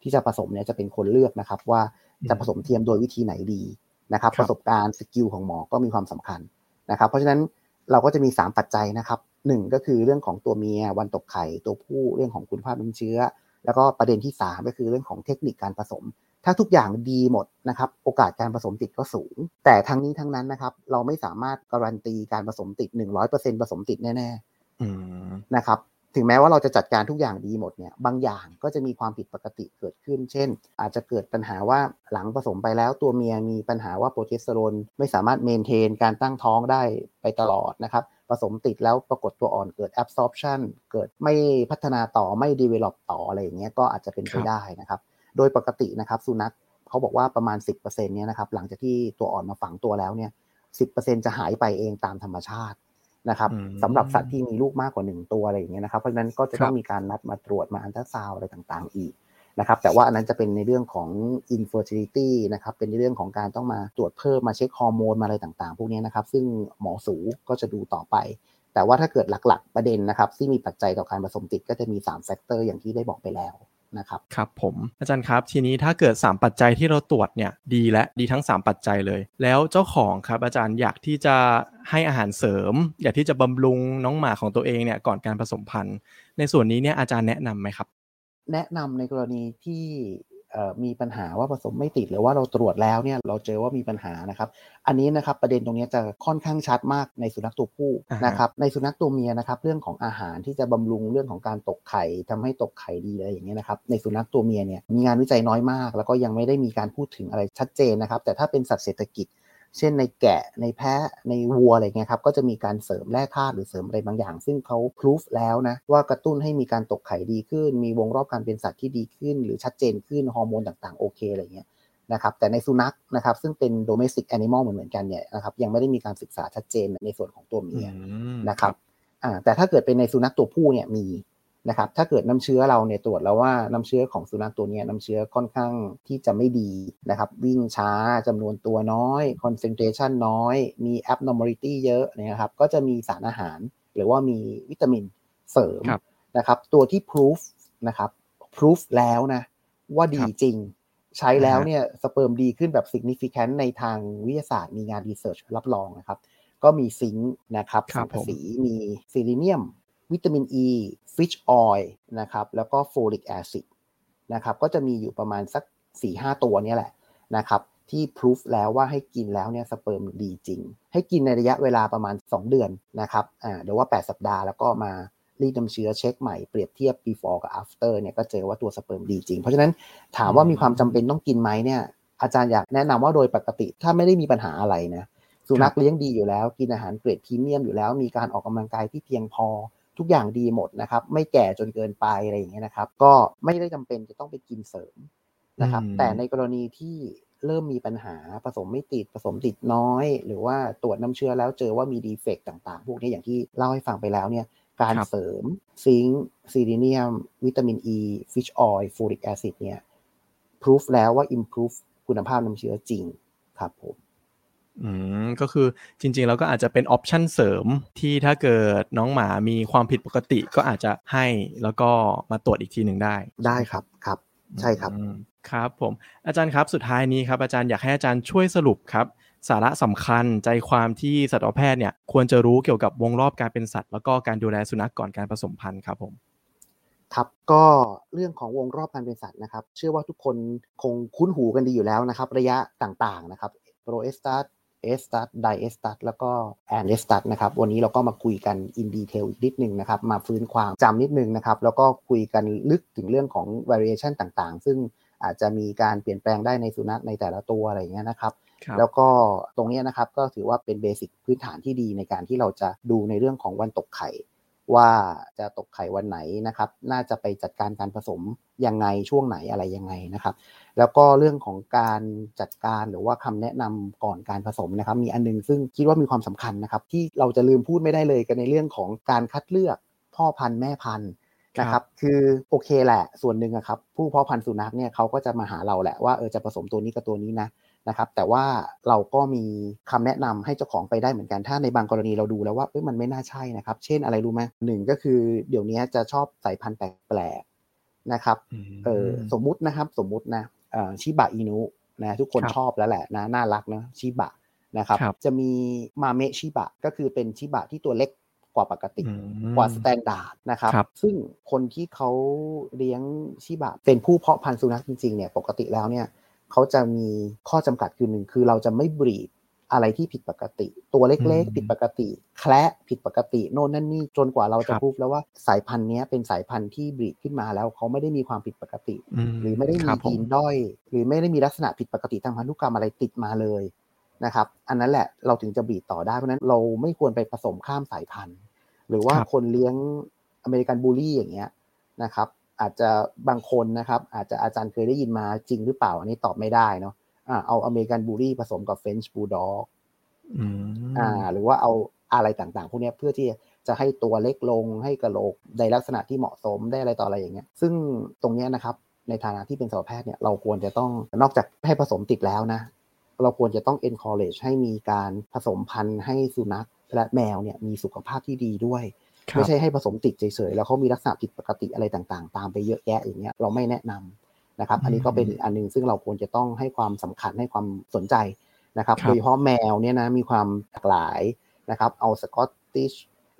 ที่จะผสมเนี่ยจะเป็นคนเลือกนะครับ ว่าจะผสมเทียมโดยวิธีไหนดีนะครับ ประสบการณ์สกิลของหมอก็มีความสำคัญนะครับ เพราะฉะนั้นเราก็จะมี 3 ปัจจัยนะครับหนึ่งก็คือเรื่องของตัวเมียวันตกไข่ตัวผู้เรื่องของคุณภาพน้ำเชื้อ แล้วก็ประเด็นที่ 3 ก็คือเรื่องของเทคนิคการผสม ถ้าทุกอย่างดีหมดนะครับโอกาสการผสมติดก็สูง แต่ทั้งนี้ทั้งนั้นนะครับ เราไม่สามารถการันตีการผสมติด 100%ผสมติดแน่ๆนะครับถึงแม้ว่าเราจะจัดการทุกอย่างดีหมดเนี่ยบางอย่างก็จะมีความผิดปกติเกิดขึ้น เช่น อาจจะเกิดปัญหาว่าหลังผสมไปแล้วตัวเมียมีปัญหาว่าโปรเจสเตอโรนไม่สามารถเมนเทนการตั้งท้องได้ไปตลอดนะครับผสมติดแล้วปรากฏตัวอ่อนเกิด absorption เกิดไม่พัฒนาต่อไม่ develop ต่ออะไรอย่างเงี้ยก็อาจจะเป็นไปได้นะครับ โดยปกตินะครับสุนัขเขาบอกว่าประมาณ 10%เนี่ยนะครับหลังจากที่ตัวอ่อนมาฝังตัวแล้วเนี่ย10%จะหายไปเองตามธรรมชาตินะครับสำหรับสัตว์ที่มีลูกมากกว่า 1 ตัวอะไรอย่างเงี้ยนะครับเพราะฉะนั้นก็จะต้องมีการนัดมาตรวจมาอัลตราซาวด์อะไรต่างๆ อีกนะครับแต่ว่าอันนั้นจะเป็นในเรื่องของ infertility นะครับเป็นในเรื่องของการต้องมาตรวจเพิ่มมาเช็คฮอร์โมนมาอะไรต่างๆ พวกนี้นะครับซึ่งหมอสูก็จะดูต่อไป แต่ว่าถ้าเกิดหลักๆประเด็นนะครับที่มีปัจจัยต่อการผสมติดก็จะมี3 factor อย่างที่ได้บอกไปแล้ว นะครับครับผมอาจารย์ครับทีนี้ถ้าเกิด 3 ปัจจัยที่เราตรวจเนี่ยดีและดีทั้ง 3 ปัจจัยเลย แล้วเจ้าของครับอาจารย์อยากที่จะให้อาหารเสริม อยากที่จะบำรุงน้องหมาของตัวเองเนี่ยก่อนการผสมพันธุ์ ในส่วนนี้เนี่ยอาจารย์แนะนํำไหมครับ แนะนำในกรณีที่ มีปัญหาว่าผสมไม่ติดหรือว่าเราตรวจแล้วเนี่ยเราเจอว่ามีปัญหานะครับ อันนี้นะครับประเด็นตรงนี้จะค่อนข้างชัดมากในสุนัขตัวผู้นะครับในสุนัขตัวเมียนะครับเรื่องของอาหารที่จะบำรุงเรื่องของการตกไข่ทำให้ตกไข่ดีอะไรอย่างเงี้ยนะครับในสุนัขตัวเมียเนี่ยมีงานวิจัยน้อยมาก แล้วก็ยังไม่ได้มีการพูดถึงอะไรชัดเจนนะครับ แต่ถ้าเป็นสัตว์เศรษฐกิจ เช่นในแกะในแพะในวัวอะไรเงี้ยครับก็จะมีการเสริมแร่ธาตุหรือเสริมอะไรบางอย่าง ซึ่งเขาพิสูจแล้วนะว่ากระตุ้นให้มีการตกไข่ดีขึ้น มีวงรอบการเป็นสัตว์ที่ดีขึ้น หรือชัดเจนขึ้นฮอร์โมนต่างๆโอเคอะไรเงี้ยนะครับแต่ในสุนัขนะครับซึ่งเป็น domestic animal เหมือนกันเนี่ยนะครับยังไม่ได้มีการศึกษาชัดเจนในส่วนของตัวเมียนะครับอ่าแต่ถ้าเกิดเป็นในสุนัขตัวผู้เนี่ยมี นะครับถ้าเกิดน้ำเชื้อเราเนี่ยตรวจแล้วว่าน้ำเชื้อของสุนัขตัวนี้น้ำเชื้อค่อนข้างที่จะไม่ดีนะครับวิ่งช้าจำนวนตัวน้อย concentration น้อย มี abnormality เยอะนะครับก็จะมีสารอาหาร หรือว่ามีวิตามินเสริมนะครับตัวที่พิสูจน์นะครับพิสูจน์แล้วนะว่าดีจริง ใช้แล้วเนี่ยสเปิร์มดีขึ้นแบบ significant ในทางวิทยาศาสตร์มีงาน research รับรองนะครับก็มี zinc นะครับสังกะสีมีซิลิเนียม วิตามิน E fish oil นะครับแล้วก็ folic acid นะครับก็จะมีอยู่ประมาณสัก 4-5 ตัวนี้แหละนะครับที่พิสูจน์แล้วว่าให้กินแล้วเนี่ยสเปิร์มดีจริง ให้กินในระยะเวลาประมาณ 2 เดือนนะครับอ่าเดี๋ยวว่า 8 สัปดาห์แล้วก็มารีดน้ำเชื้อเช็คใหม่เปรียบเทียบ before กับ after เนี่ยก็เจอว่าตัวสเปิร์มดีจริง เพราะฉะนั้นถามว่ามีความจำเป็นต้องกินไหมเนี่ยอาจารย์อยากแนะนำว่าโดยปกติถ้าไม่ได้มีปัญหาอะไรนะสุนัขเลี้ยงดีอยู่แล้ว กินอาหารเกรดพรีเมียมอยู่แล้ว มีการออกกำลังกายที่เพียงพอ ทุกอย่างดีหมดนะครับ ไม่แก่จนเกินไปอะไรอย่างเงี้ยนะครับ ก็ไม่ได้จำเป็นจะต้องไปกินเสริมนะครับ แต่ในกรณีที่เริ่มมีปัญหาผสมไม่ติดผสมติดน้อย หรือว่าตรวจน้ำเชื้อแล้วเจอว่ามี defect ต่างๆ พวกนี้อย่างที่เล่าให้ฟังไปแล้วเนี่ยการเสริม zinc selenium วิตามินอ e, ีฟิชออยล์ฟูริกแอซิดเนี่ยพิสูจน์แล้วว่า improve คุณภาพน้ำเชื้อจริงครับผม อืมก็คือจริงๆเราก็อาจจะเป็นออปชันเสริมที่ถ้าเกิดน้องหมามีความผิดปกติก็อาจจะให้แล้วก็มาตรวจอีกทีหนึ่งได้ ได้ครับครับ ใช่ครับครับผมอาจารย์ครับสุดท้ายนี้ครับอาจารย์อยากให้อาจารย์ช่วยสรุปครับ สาระสำคัญใจความที่สัตวแพทย์เนี่ยควรจะรู้เกี่ยวกับวงรอบการเป็นสัตว์ แล้วก็การดูแลสุนัขกก่อนการผสมพันธุ์ครับผมครับก็เรื่องของวงรอบการเป็นสัตว์นะครับ เชื่อว่าทุกคนคงคุ้นหูกันดีอยู่แล้วนะครับ ระยะต่างๆนะครับ proestrus estrus diestrus แล้วก็ anestrus นะครับ วันนี้เราก็มาคุยกัน in detail อีกนิดนึงนะครับ มาฟื้นความจำนิดนึงนะครับ แล้วก็คุยกันลึกถึงเรื่องของ variation ต่างๆ ซึ่งอาจจะมีการเปลี่ยนแปลงได้ในสุนัขในแต่ละตัวอะไรเงี้ยนะครับ แล้วก็ตรงนี้นะครับก็ถือว่าเป็น basic พื้นฐานที่ดีในการที่เราจะดูในเรื่องของวันตกไข่ ว่าจะตกไข่วันไหนนะครับ น่าจะไปจัดการการผสมยังไงช่วงไหนอะไรยังไงนะครับ แล้วก็เรื่องของการจัดการหรือว่าคำแนะนำก่อนการผสมนะครับ มีอันนึงซึ่งคิดว่ามีความสำคัญนะครับ ที่เราจะลืมพูดไม่ได้เลยกันในเรื่องของการคัดเลือกพ่อพันธุ์แม่พันธุ์นะครับคือโอเคแหละส่วนหนึ่งอะครับผู้เพาะพันธุ์สุนัขเนี่ยเขาก็จะมาหาเราแหละว่าเออจะผสมตัวนี้กับตัวนี้นะ นะครับแต่ว่าเราก็มีคำแนะนำให้เจ้าของไปได้เหมือนกัน ถ้าในบางกรณีเราดูแล้วว่าเอ้ยมันไม่น่าใช่นะครับ เช่นอะไรรู้ไหมหนึ่งก็คือเดี๋ยวนี้จะชอบสายพันธุ์แปลกๆนะครับเออสมมุตินะครับสมมุตินะเอ่อชิบะอินุนะทุกคนครับชอบแล้วแหละนะน่ารักนะชิบะนะครับครับจะมีมาเมะชิบะก็คือเป็นชิบะที่ตัวเล็กกว่าปกติอืมกว่า standard นะครับครับซึ่งคนที่เขาเลี้ยงชิบะเป็นผู้เพาะพันธุ์สุนัขจริงๆเนี่ยปกติแล้วเนี่ย เขาจะมีข้อจำกัดคือหนึ่งคือเราจะไม่ breed อะไรที่ผิดปกติ ตัวเล็กอืมๆผิดปกติ แคละผิดปกติโน่นนั่นนี่จนกว่าเราจะครับพูดแล้วว่าสายพันธุ์เนี้ยเป็นสายพันธุ์ที่บรีดขึ้นมาแล้วเขาไม่ได้มีความผิดปกติมหรือไม่ได้คมีรับผยีนด้อย หรือไม่ได้มีลักษณะผิดปกติทางพันธุกรรมอะไรติดมาเลยนะครับอันนั้นแหละเราถึงจะบีดต่อได้เพราะฉะนั้นเราไม่ควรไปผสมข้ามสายพันธุ์ หรือว่าครับคนเลี้ยงอเมริกันบูลลี่อย่างเงี้ยนะครับ อาจจะบางคนนะครับ อาจจะอาจารย์เคยได้ยินมาจริงหรือเปล่า อันนี้ตอบไม่ได้เนาะอ่าเอา American Bully ผสมกับ French Bulldogอืมอ่า หรือว่าเอาอะไรต่างๆ พวกเนี้ยเพื่อที่จะให้ตัวเล็กลงให้กระโหลกในลักษณะที่เหมาะสมได้อะไรต่ออะไรอย่างเงี้ย ซึ่งตรงเนี้ยนะครับ ในฐานะที่เป็นสัตวแพทย์เนี่ยเราควรจะต้องนอกจากให้ผสมติดแล้วนะ เราควรจะต้อง encourage ให้มีการผสมพันธุ์ให้สุนัขและแมวเนี่ยมีสุขภาพที่ดีด้วยครับ ไม่ใช่ให้ผสมติดเฉยๆแล้วเขามีลักษณะผิดปกติอะไรต่างๆ ตามไปเยอะแยะอย่างเงี้ยเราไม่แนะนำนะครับ อันนี้ก็เป็นอีกอันหนึงซึ่งเราควรจะต้องให้ความสำคัญให้ความสนใจนะครับครับโดยเฉพาะแมวเนี่ยนะมีความหลากหลายนะครับ เอา Scottish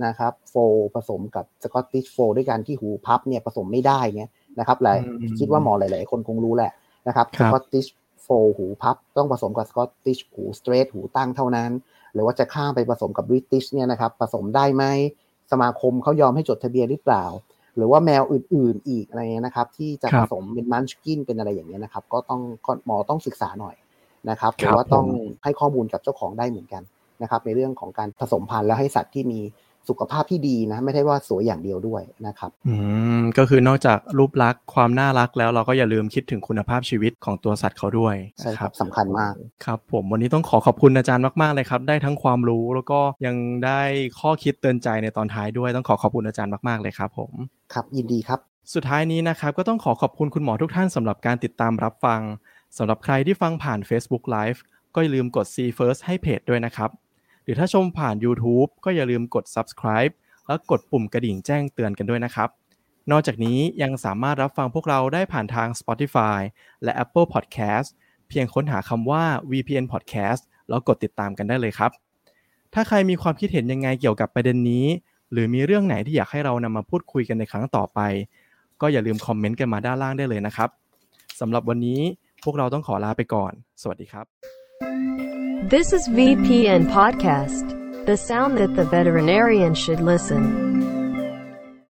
นะครับ Fold ผสมกับ Scottish Fold ด้วยกันที่หูพับเนี่ยผสมไม่ได้เนี่ยนะครับหลายอืมคิดว่าหมอหลาย ๆ คนคงรู้แหละนะครับครับ Scottish Fold หูพับ ต้องผสมกับ Scottish หู straight หูตั้งเท่านั้น หรือว่าจะข้ามไปผสมกับ British เนี่ยนะครับผสมได้ไหม สมาคมเขายอมให้จดทะเบียนหรือเปล่า หรือว่าแมวอื่น ๆ อีกอะไรเงี้ยนะครับ ที่จะครัผบสมเป็นมันชกินเป็นอะไรอย่างเงี้ยนะครับ ก็ต้องก็หมอต้องศึกษาหน่อยนะครับหครัรืบอว่าต้องผมให้ข้อมูลกับเจ้าของได้เหมือนกันนะครับ ในเรื่องของการผสมพันธุ์แล้วให้สัตว์ที่มี สุขภาพที่ดีนะ ไม่ได้ว่าสวยอย่างเดียวด้วยนะครับ อืมก็คือนอกจากรูปลักษณ์ความน่ารักแล้วเราก็อย่าลืมคิดถึงคุณภาพชีวิตของตัวสัตว์เขาด้วยใช่นะครับสำคัญมากครับผมวันนี้ต้องขอขอบคุณอาจารย์มากๆเลยครับ ได้ทั้งความรู้แล้วก็ยังได้ข้อคิดเตือนใจในตอนท้ายด้วยต้องขอขอบคุณอาจารย์มากๆเลยครับ ผมครับยินดีครับ สุดท้ายนี้นะครับก็ต้องขอขอบคุณคุณหมอทุกท่านสำหรับการติดตามรับฟังสำหรับใครที่ฟังผ่าน Facebook Live ก็อย่าลืมกด See First ให้เพจด้วยนะครับห รือถ้าชมผ่าน YouTube ก็อย่าลืมกด Subscribe แล้วกดปุ่มกระดิ่งแจ้งเตือนกันด้วยนะครับ นอกจากนี้ยังสามารถรับฟังพวกเราได้ผ่านทาง Spotify และ Apple Podcast เพียงค้นหาคำว่า VPN Podcast แล้วกดติดตามกันได้เลยครับ ถ้าใครมีความคิดเห็นยังไงเกี่ยวกับประเด็นนี้ หรือมีเรื่องไหนที่อยากให้เรานำมาพูดคุยกันในครั้งต่อไป ก็อย่าลืมคอมเมนต์กันมาด้านล่างได้เลยนะครับสำหรับวันนี้พวกเราต้องขอลาไปก่อน สวัสดีครับ This is VPN Podcast, the sound that the veterinarian should listen.